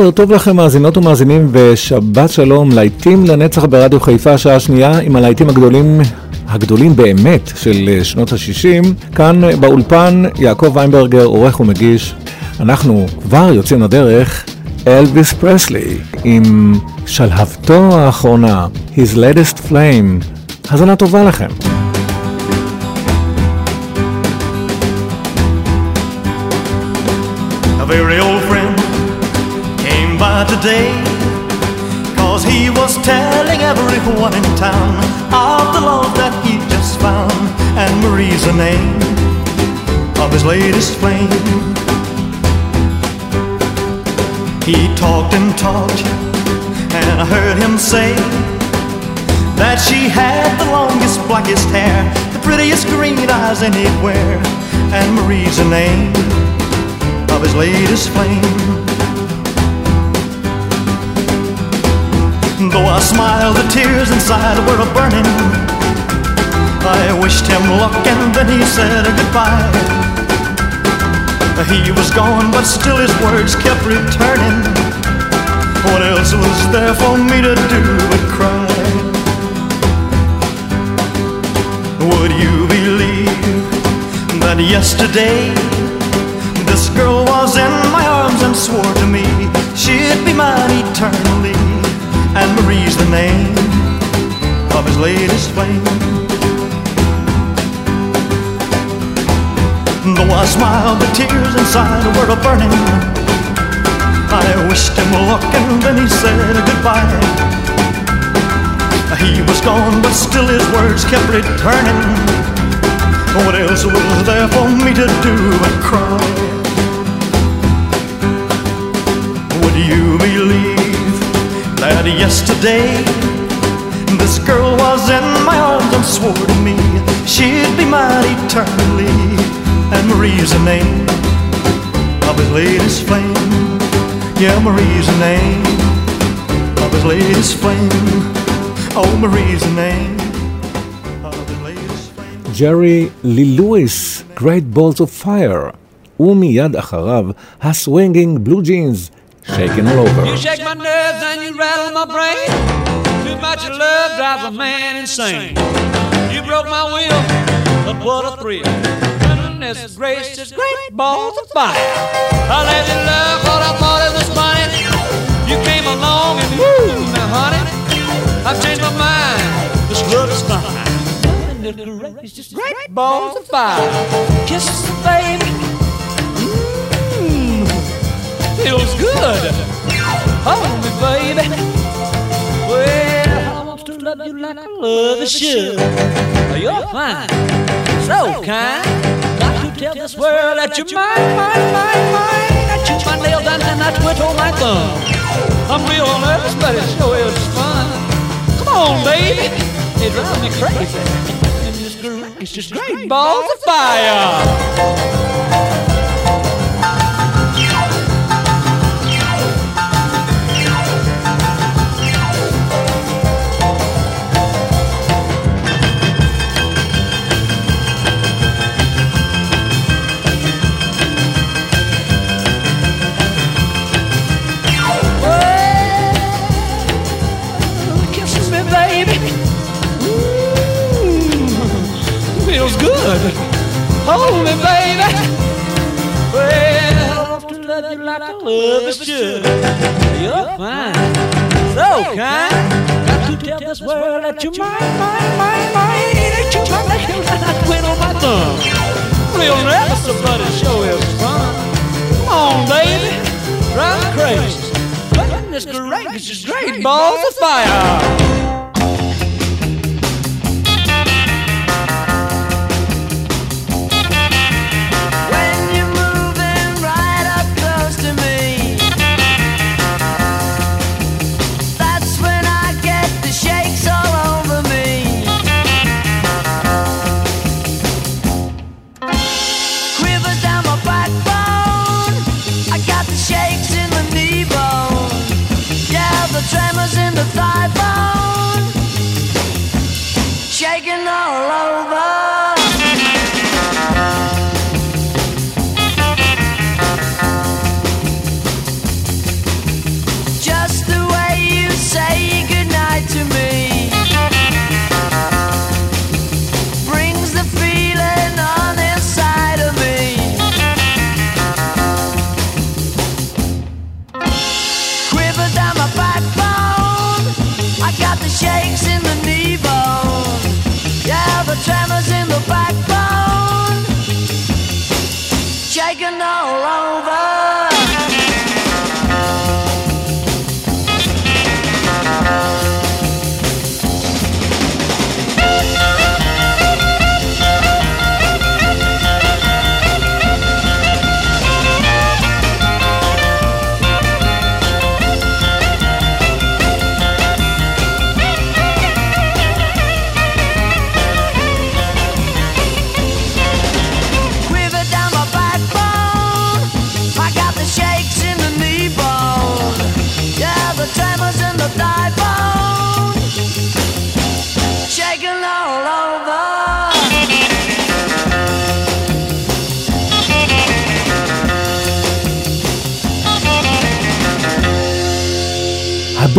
בוקר טוב לכם מאזינות ומאזינים ושבת שלום, להיטים לנצח ברדיו חיפה, שעה שנייה עם הלהיטים הגדולים, הגדולים באמת של אה, שנות ה-60. כאן אה, באולפן יעקב ויינברגר, עורך ומגיש. אנחנו כבר יוצאים לדרך, אלוויס פרסלי עם שלהבתו האחרונה, His latest flame. האזנה טובה לכם. A very old by today Cause he was telling everyone in town Of the love that he just found And Marie's the name of his latest flame He talked and talked And I heard him say That she had the longest, blackest hair The prettiest green eyes anywhere And Marie's the name of his latest flame. Though I smiled, the tears inside were burning. I wished him luck and then he said goodbye. He was gone, but still his words kept returning. What else was there for me to do but cry? Would you believe that yesterday? This girl was in my arms and swore to me she'd be mine eternally. And Marie's the name of his latest flame. Though I smiled, the tears inside were a burning. I wished him luck and then he said goodbye. He was gone, but still his words kept returning. What else was there for me to do but cry? Would you believe that yesterday this girl was in my arms and swore to me she'd be mine eternally? And Marie's the name of his latest flame. Yeah, Marie's the name of his latest flame. Oh, Marie's the name of his latest flame. ג'רי לי לואיס, Great Balls of Fire, ומיד אחריו, הסווינגינג בלו ג'ינס, Shakin' All Over. You shake my nerves and you rattle my brain. Too much love drives a man insane. You broke my will, but what a thrill. Goodness gracious, great balls of fire. I let you love what I thought it was funny. You came along and woo, now honey, I've changed my mind. This love is fine. Goodness gracious, great balls of fire. Kisses, baby. Feels good. Hold me, baby. Well, I want to love you like I love should. You're fine, so kind. Got to tell this world that you're mine, mine, mine, mine. I chew my nails and I twiddle my thumb. I'm real nervous, but it sure is fun. Come on, baby. It drives me crazy. And this groove is just great balls of fire. Good. Hold me, baby. Well, to love you like I love is should. You're fine, so kind. Got to tell this world that you're mine, mine, mine, mine. That you try like you like quit on my thumb. We'll never somebody show us fun. Come on, baby, drive crazy. Goodness gracious, great balls of fire.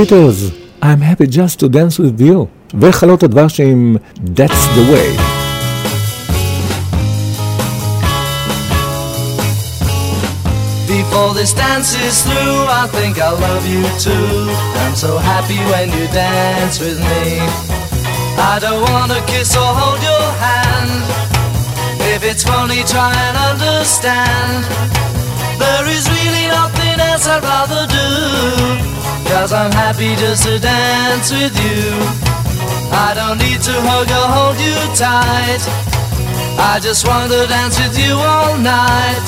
הביטלס, I'm happy just to dance with you, וחלות הדבש עם That's the way. Before this dance is through, I think I love you too. I'm so happy when you dance with me. I don't wanna kiss or hold your hand. If it's funny, try and understand. There is really nothing else I'd rather do. Cause I'm happy just to dance with you. I don't need to hug or hold you tight. I just want to dance with you all night.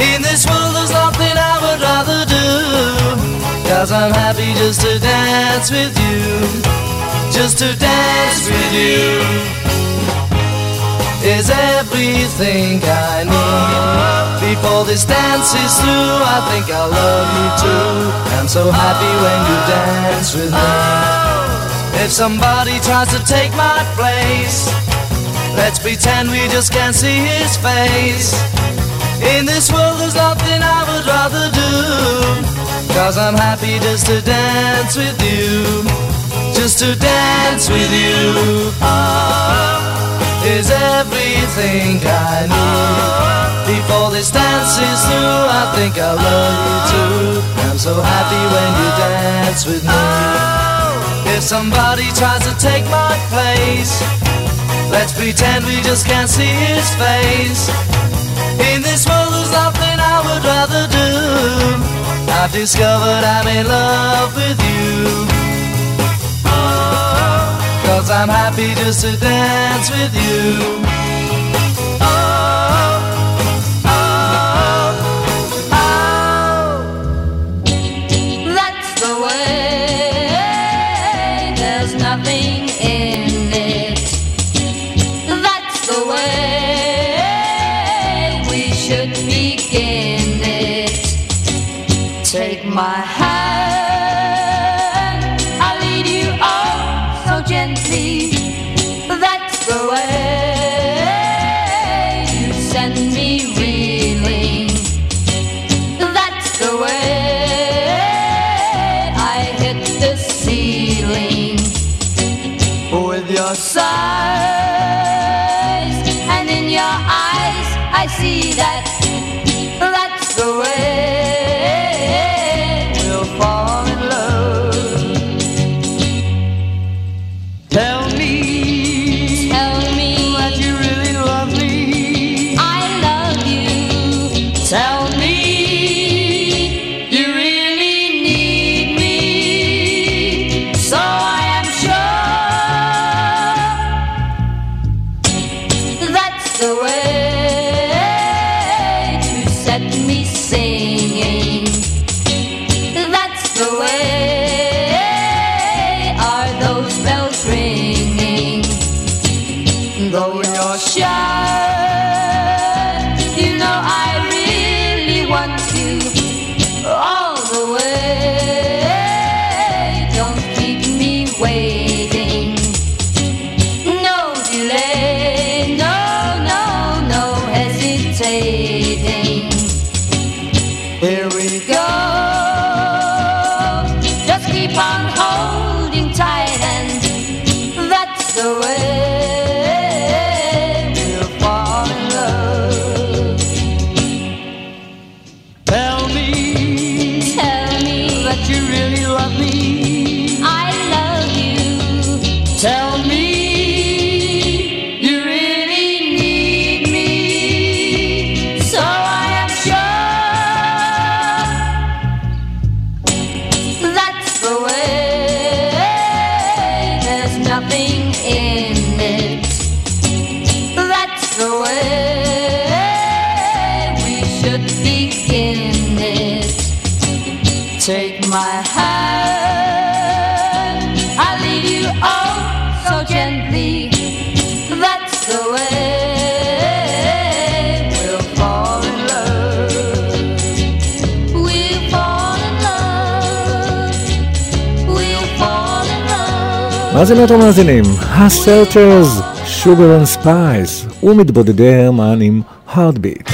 In this world, there's nothing I would rather do. Cause I'm happy just to dance with you. Just to dance with you is everything I need. Before this dance is through, I think I love you too. I'm so happy when you dance with me. Oh. If somebody tries to take my place, let's pretend we just can't see his face. In this world, there's nothing I would rather do. Cause I'm happy just to dance with you. Just to dance with you. Oh is everything I need. Before this dance is through, I think I love you too. I'm so happy when you dance with me. If somebody tries to take my place, let's pretend we just can't see his face. In this world, there's nothing I would rather do. I've discovered I'm in love with you. Cause I'm happy just to dance with you. that מאזינות ומאזינים, הסלטרס, שוגר אנד ספייס, ומתבודדי הרמן עם הארדביט.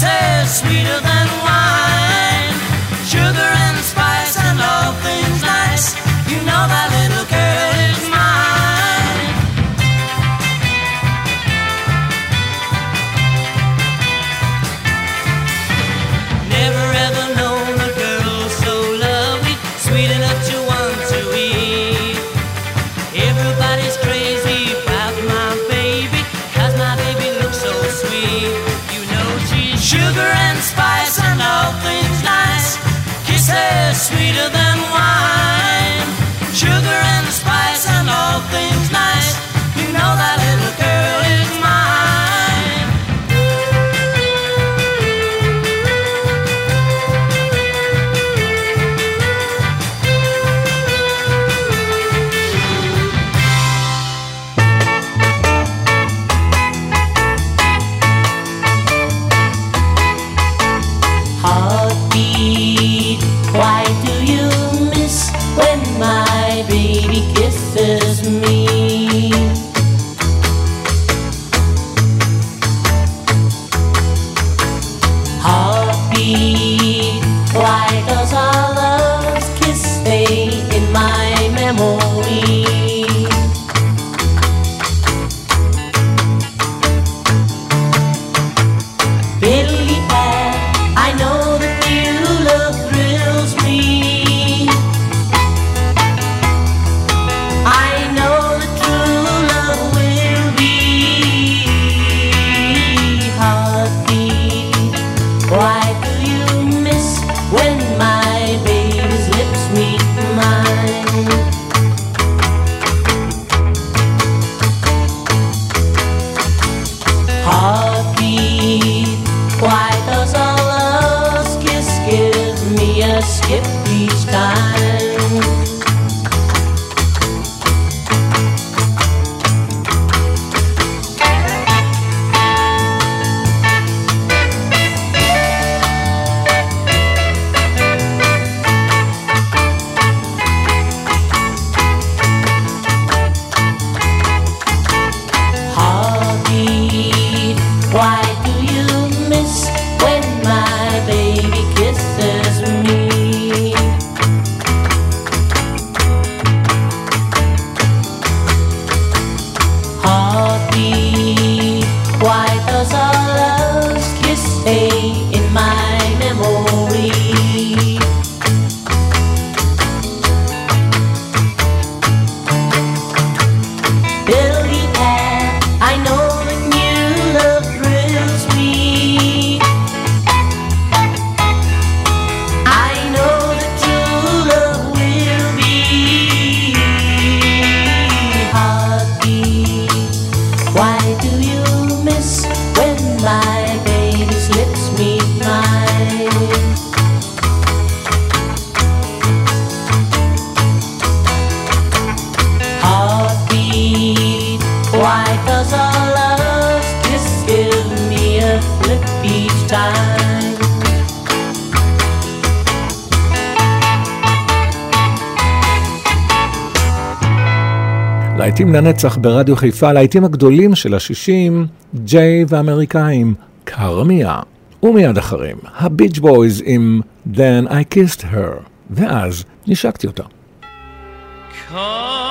says mind. להיטים לנצח ברדיו חיפה, להיטים הגדולים של השישים, ג'יי ואמריקאים, קרמיה. ומיד אחרים, הביץ' בויז עם Then I Kissed Her, ואז נשקתי אותה. Come.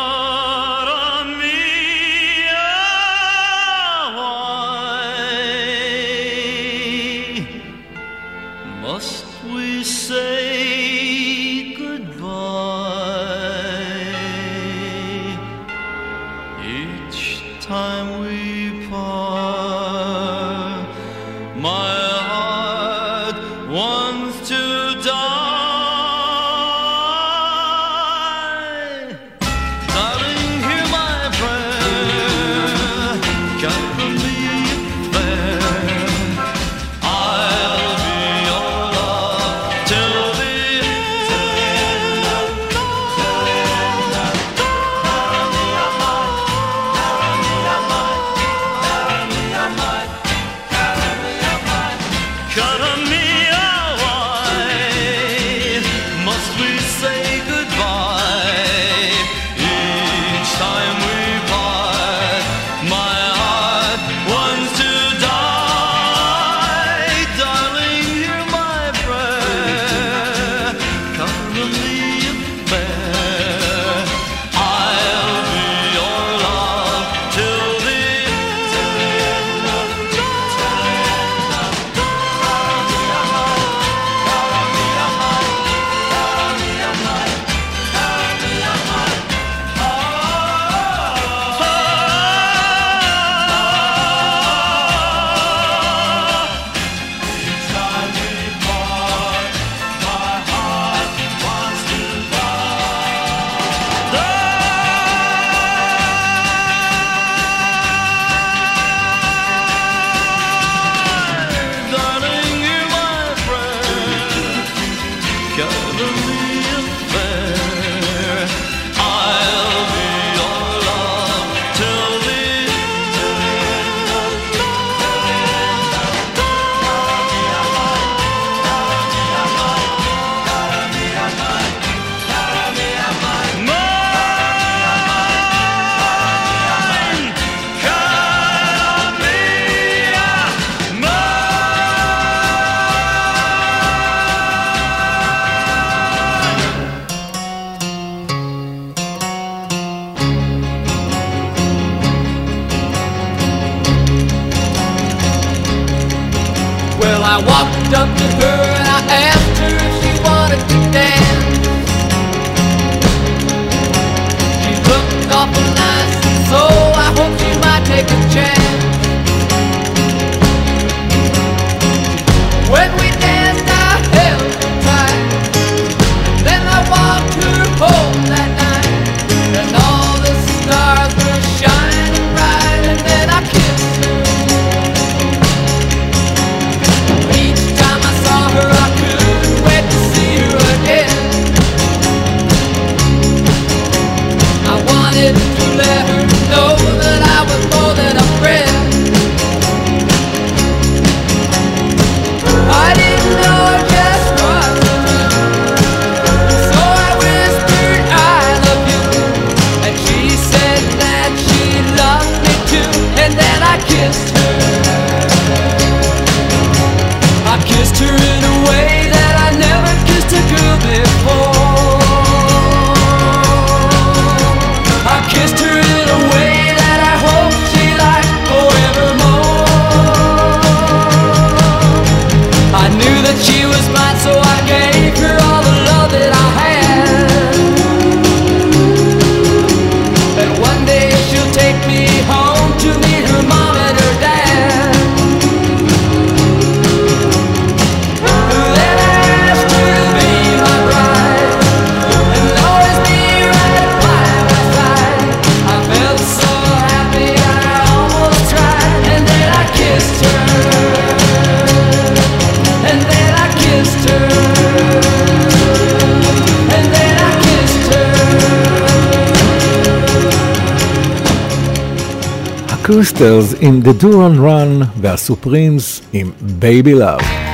הרווסטרס עם Da Doo Ron Ron והסופרימס עם Baby Love.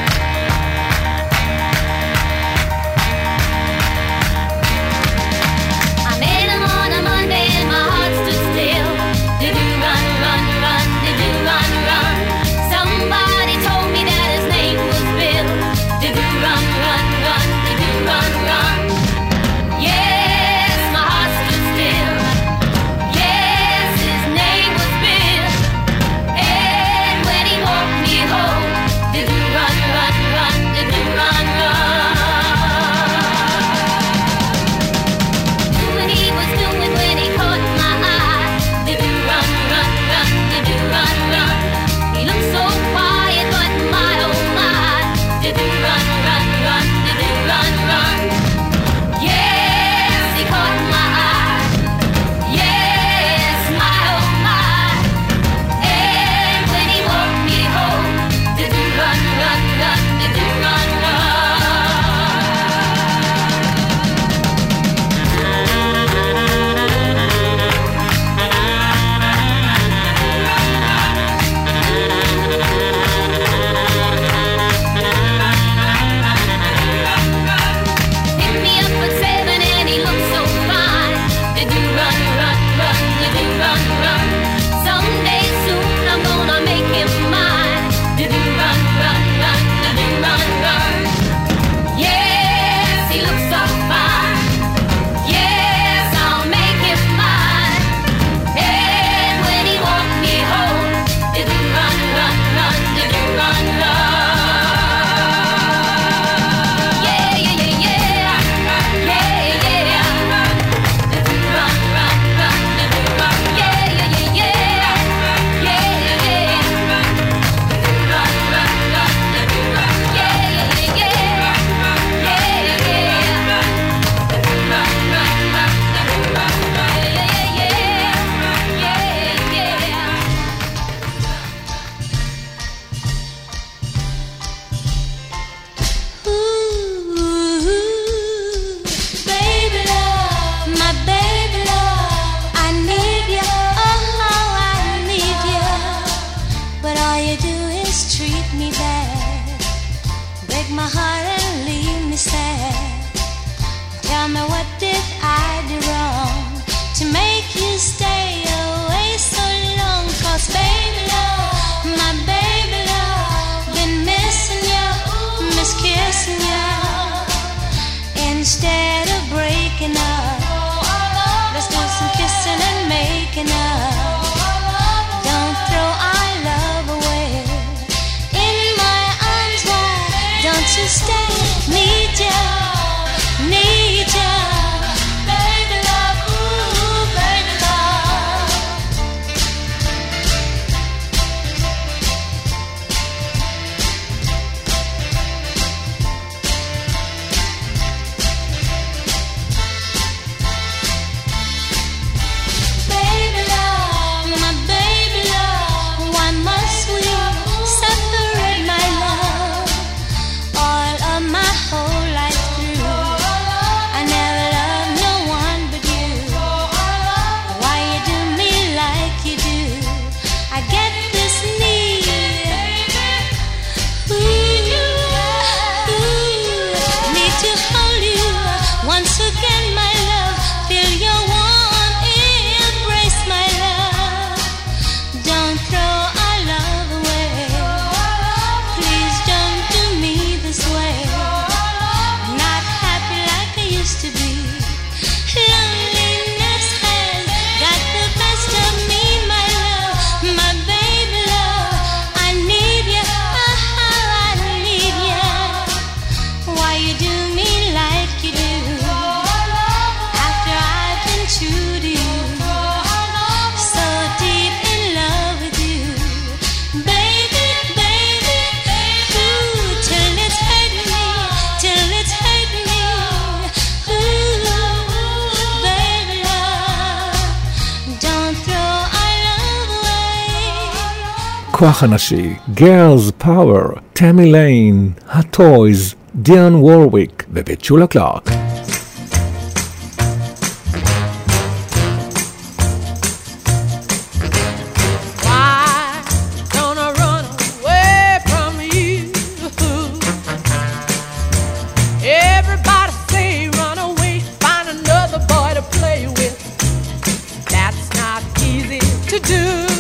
המוח הנשי, Girls Power, תמי ליין, הטויז, דיאן וורוויק ופיצ'ולה קלארק. to do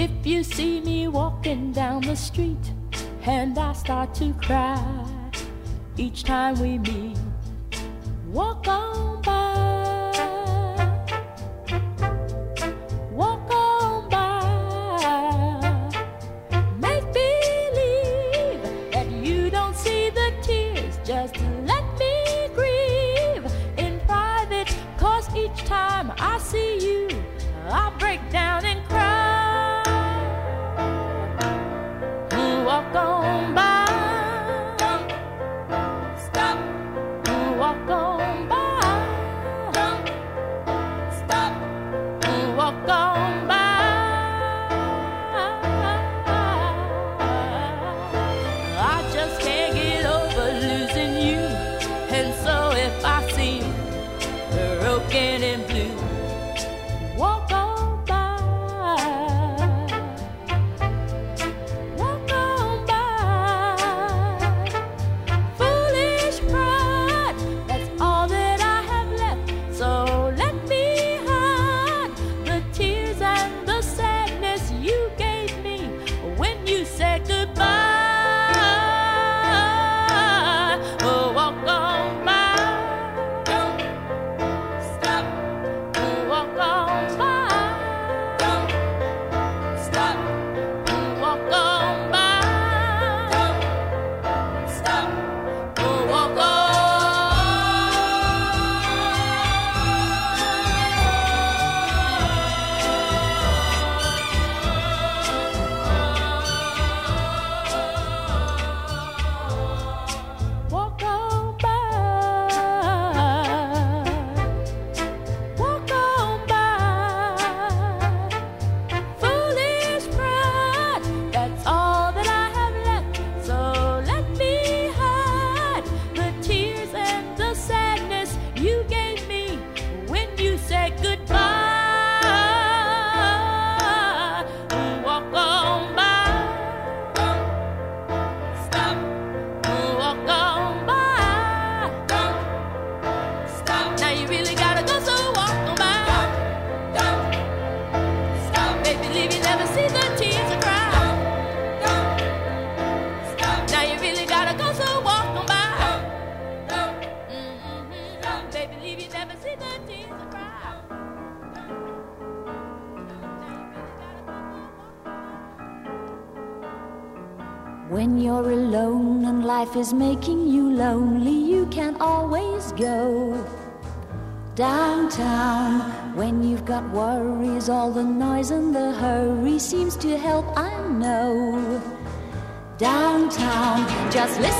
If you see me walking down the street and I start to cry each time we meet, walk on. Making you lonely, you can always go downtown. When you've got worries, all the noise and the hurry seems to help, I know. Downtown, just listen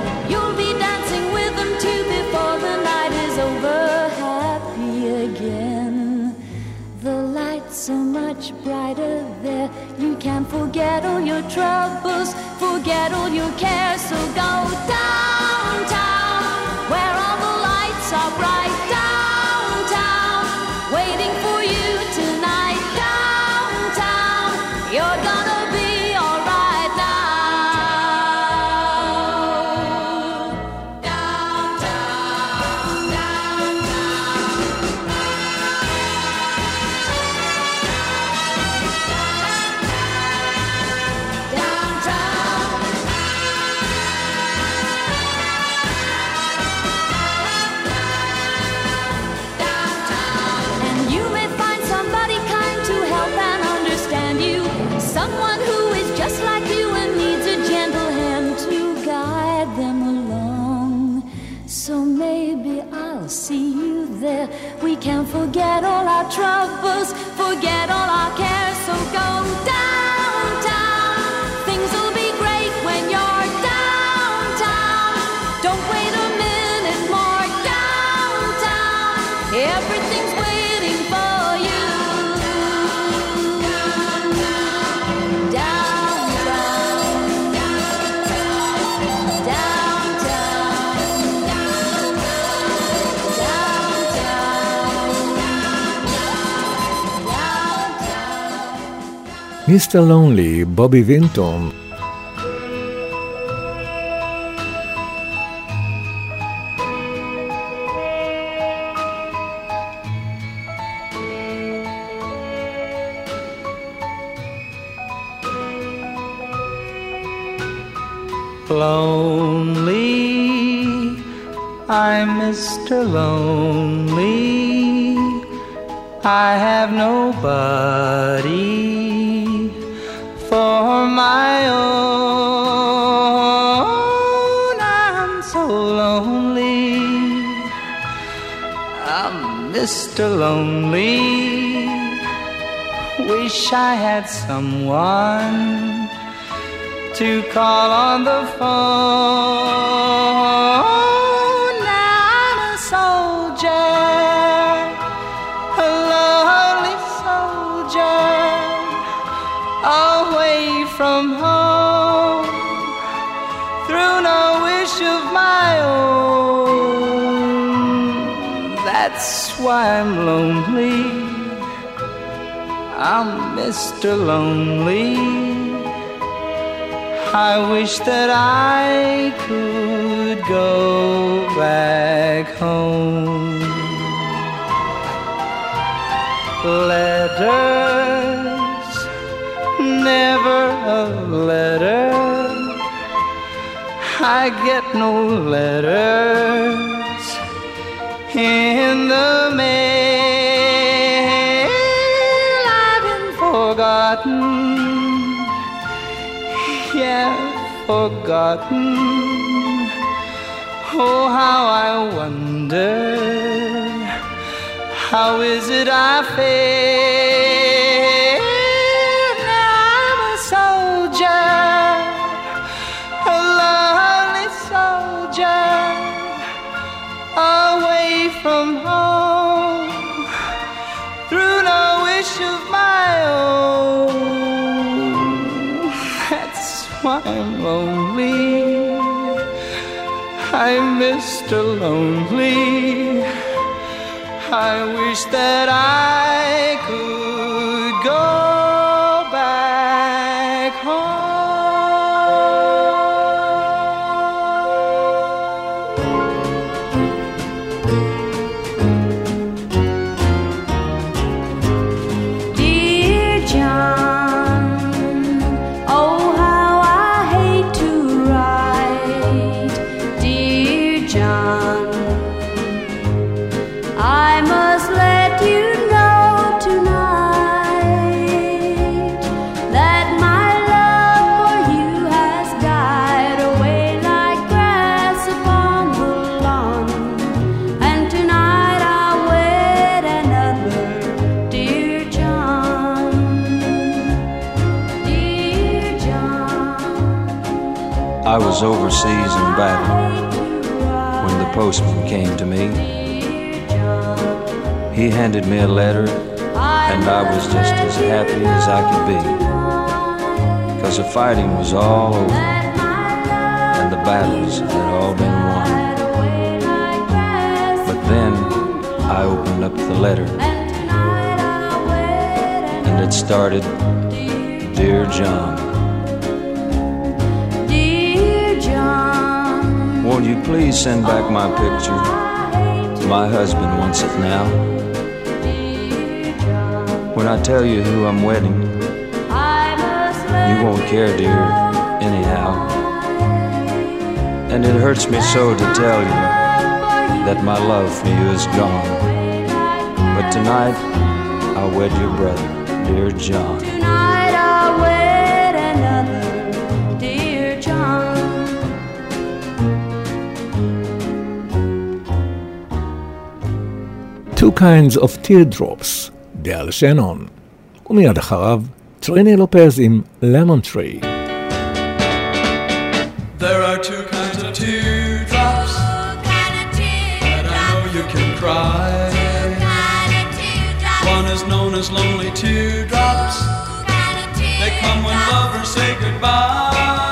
Are much brighter there. You can forget all your troubles, forget all your cares. So go downtown, where all the lights are bright. We can forget all our troubles, forget all our cares. So go downtown. Mr. Lonely, Bobby Vinton, call on the phone. Now I'm a soldier, a lonely soldier, away from home, through no wish of my own. That's why I'm lonely. I'm Mr. Lonely. I wish that I could go back home. Letters, never a letter. I get no letters in the mail. I've been forgotten have forgotten. Oh, how I wonder, how is it I fail? Now I'm a soldier, a lonely soldier, away from I'm lonely. I'm Mr. Lonely. I wish that I handed me a letter, and I was just as happy as I could be. Because the fighting was all over, and the battles had all been won. But then I opened up the letter, and it started Dear John. Dear John, Won't you please send back my picture? My husband wants it now. When I tell you who I'm wedding, you won't care, dear, anyhow. And it hurts me so to tell you that my love for you is gone. But tonight, I'll wed your brother, dear John. tonight I'll wed another, dear John. Two Kinds of Teardrops, דאל שנון. ומיד אחריו, טריני לופז עם Lemon Tree. There are two kinds of teardrops that I know you can cry. One is known as lonely teardrops. They come when lovers say goodbye.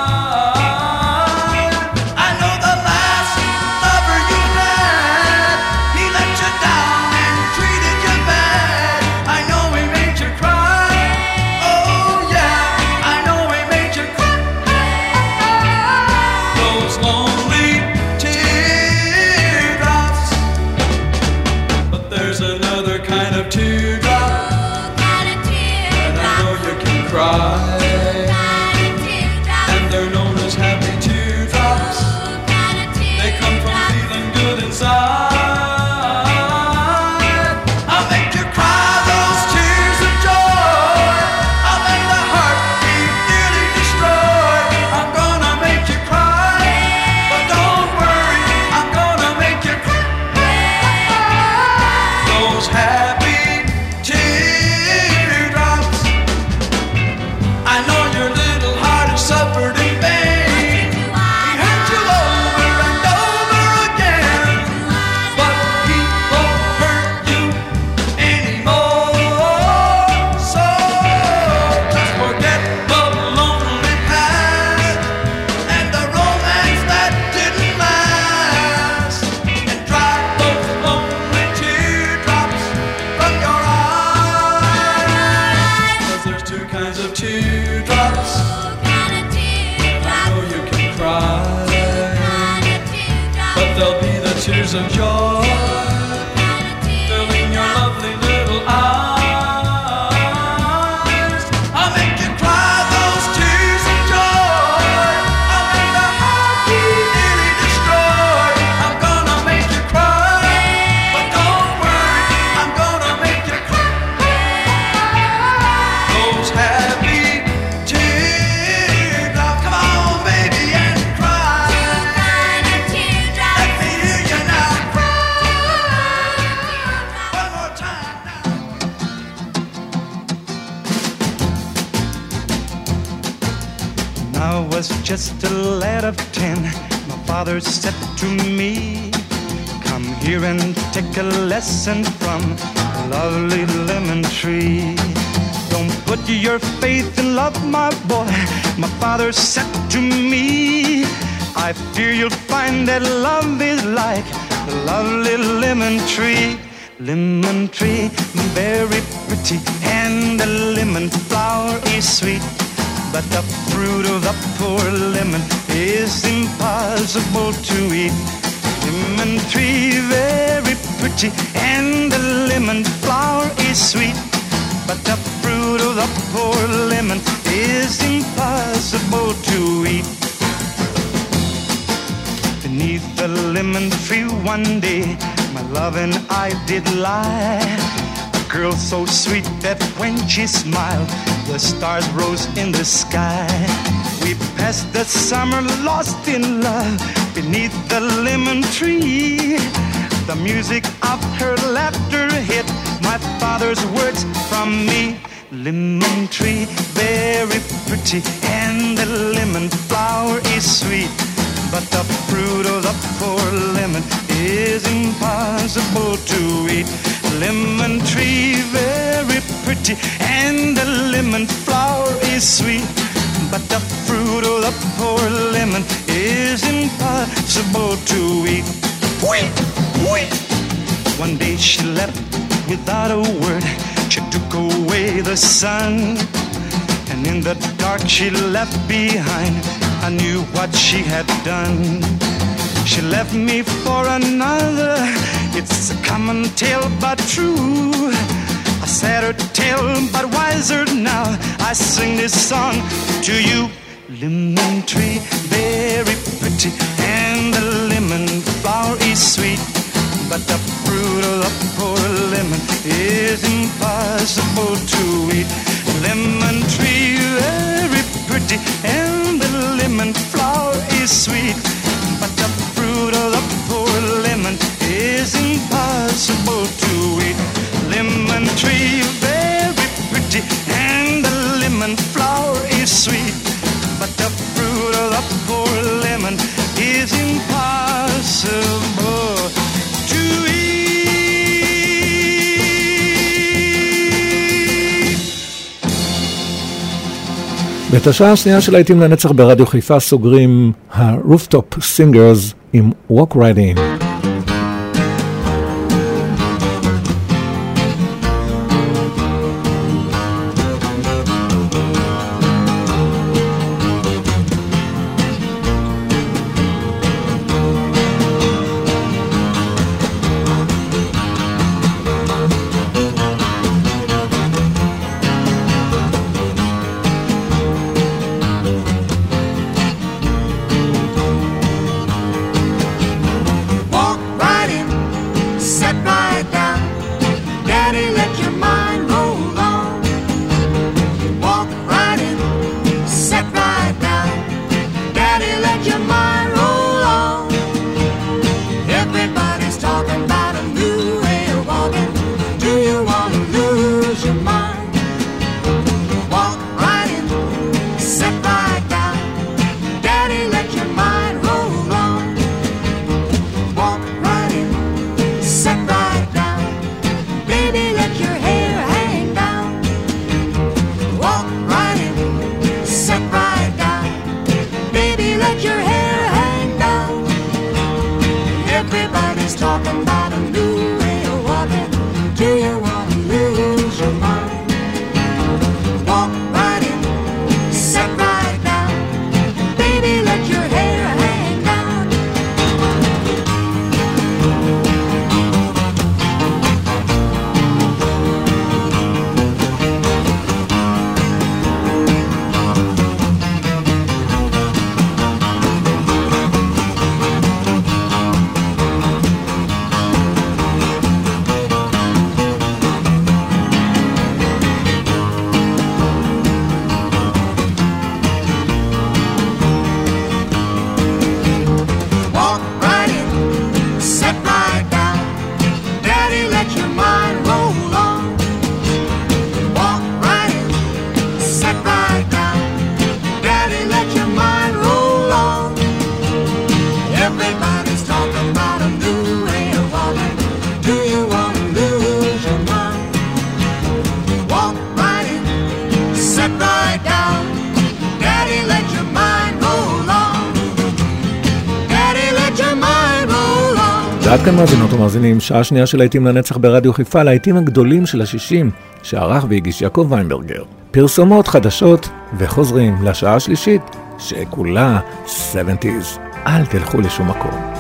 From a lovely lemon tree. Don't Put your faith in love, my boy. My father said to me, I fear you'll find that love is like the lovely lemon tree. Lemon tree, very pretty, and the lemon flower is sweet. But the fruit of the poor lemon is impossible to eat. Lemon tree, very pretty, and the lemon flower is sweet. But the fruit of the poor lemon is impossible to eat. Beneath the lemon tree one day, my love and I did lie. A girl so sweet that when she smiled, the stars rose in the sky. We passed the summer lost in love beneath the lemon tree. The music of her laughter hit my father's words from me. Lemon tree, very pretty, and the lemon flower is sweet. But the fruit of the poor lemon is impossible to eat. Lemon tree, very pretty, and the lemon flower is sweet. But the fruit of the poor lemon is impossible to eat. Wait, One day she left without a word. She took away the sun. And in the dark she left behind. I knew what she had done. She left me for another. It's a common tale, but true. A sadder tale, but wiser now. I sing this song to you. Lemon tree, very pretty, and the lemon flower is sweet. But the fruit of the poor lemon is impossible to eat. Lemon tree, very pretty, and the lemon flower is sweet. But the fruit of the poor lemon is impossible to eat. Lemon tree, very pretty, ואת השעה השנייה של להיטים לנצח ברדיו חיפה סוגרים ה-Rooftop Singers עם Walk Right In. Everybody's talking about a new שעה שנייה של להיטים לנצח ברדיו חיפה, להיטים הגדולים של השישים, שערך והגיש יעקב ויינברגר. פרסומות חדשות וחוזרים לשעה השלישית, שכולה 70's. אל תלכו לשום מקום.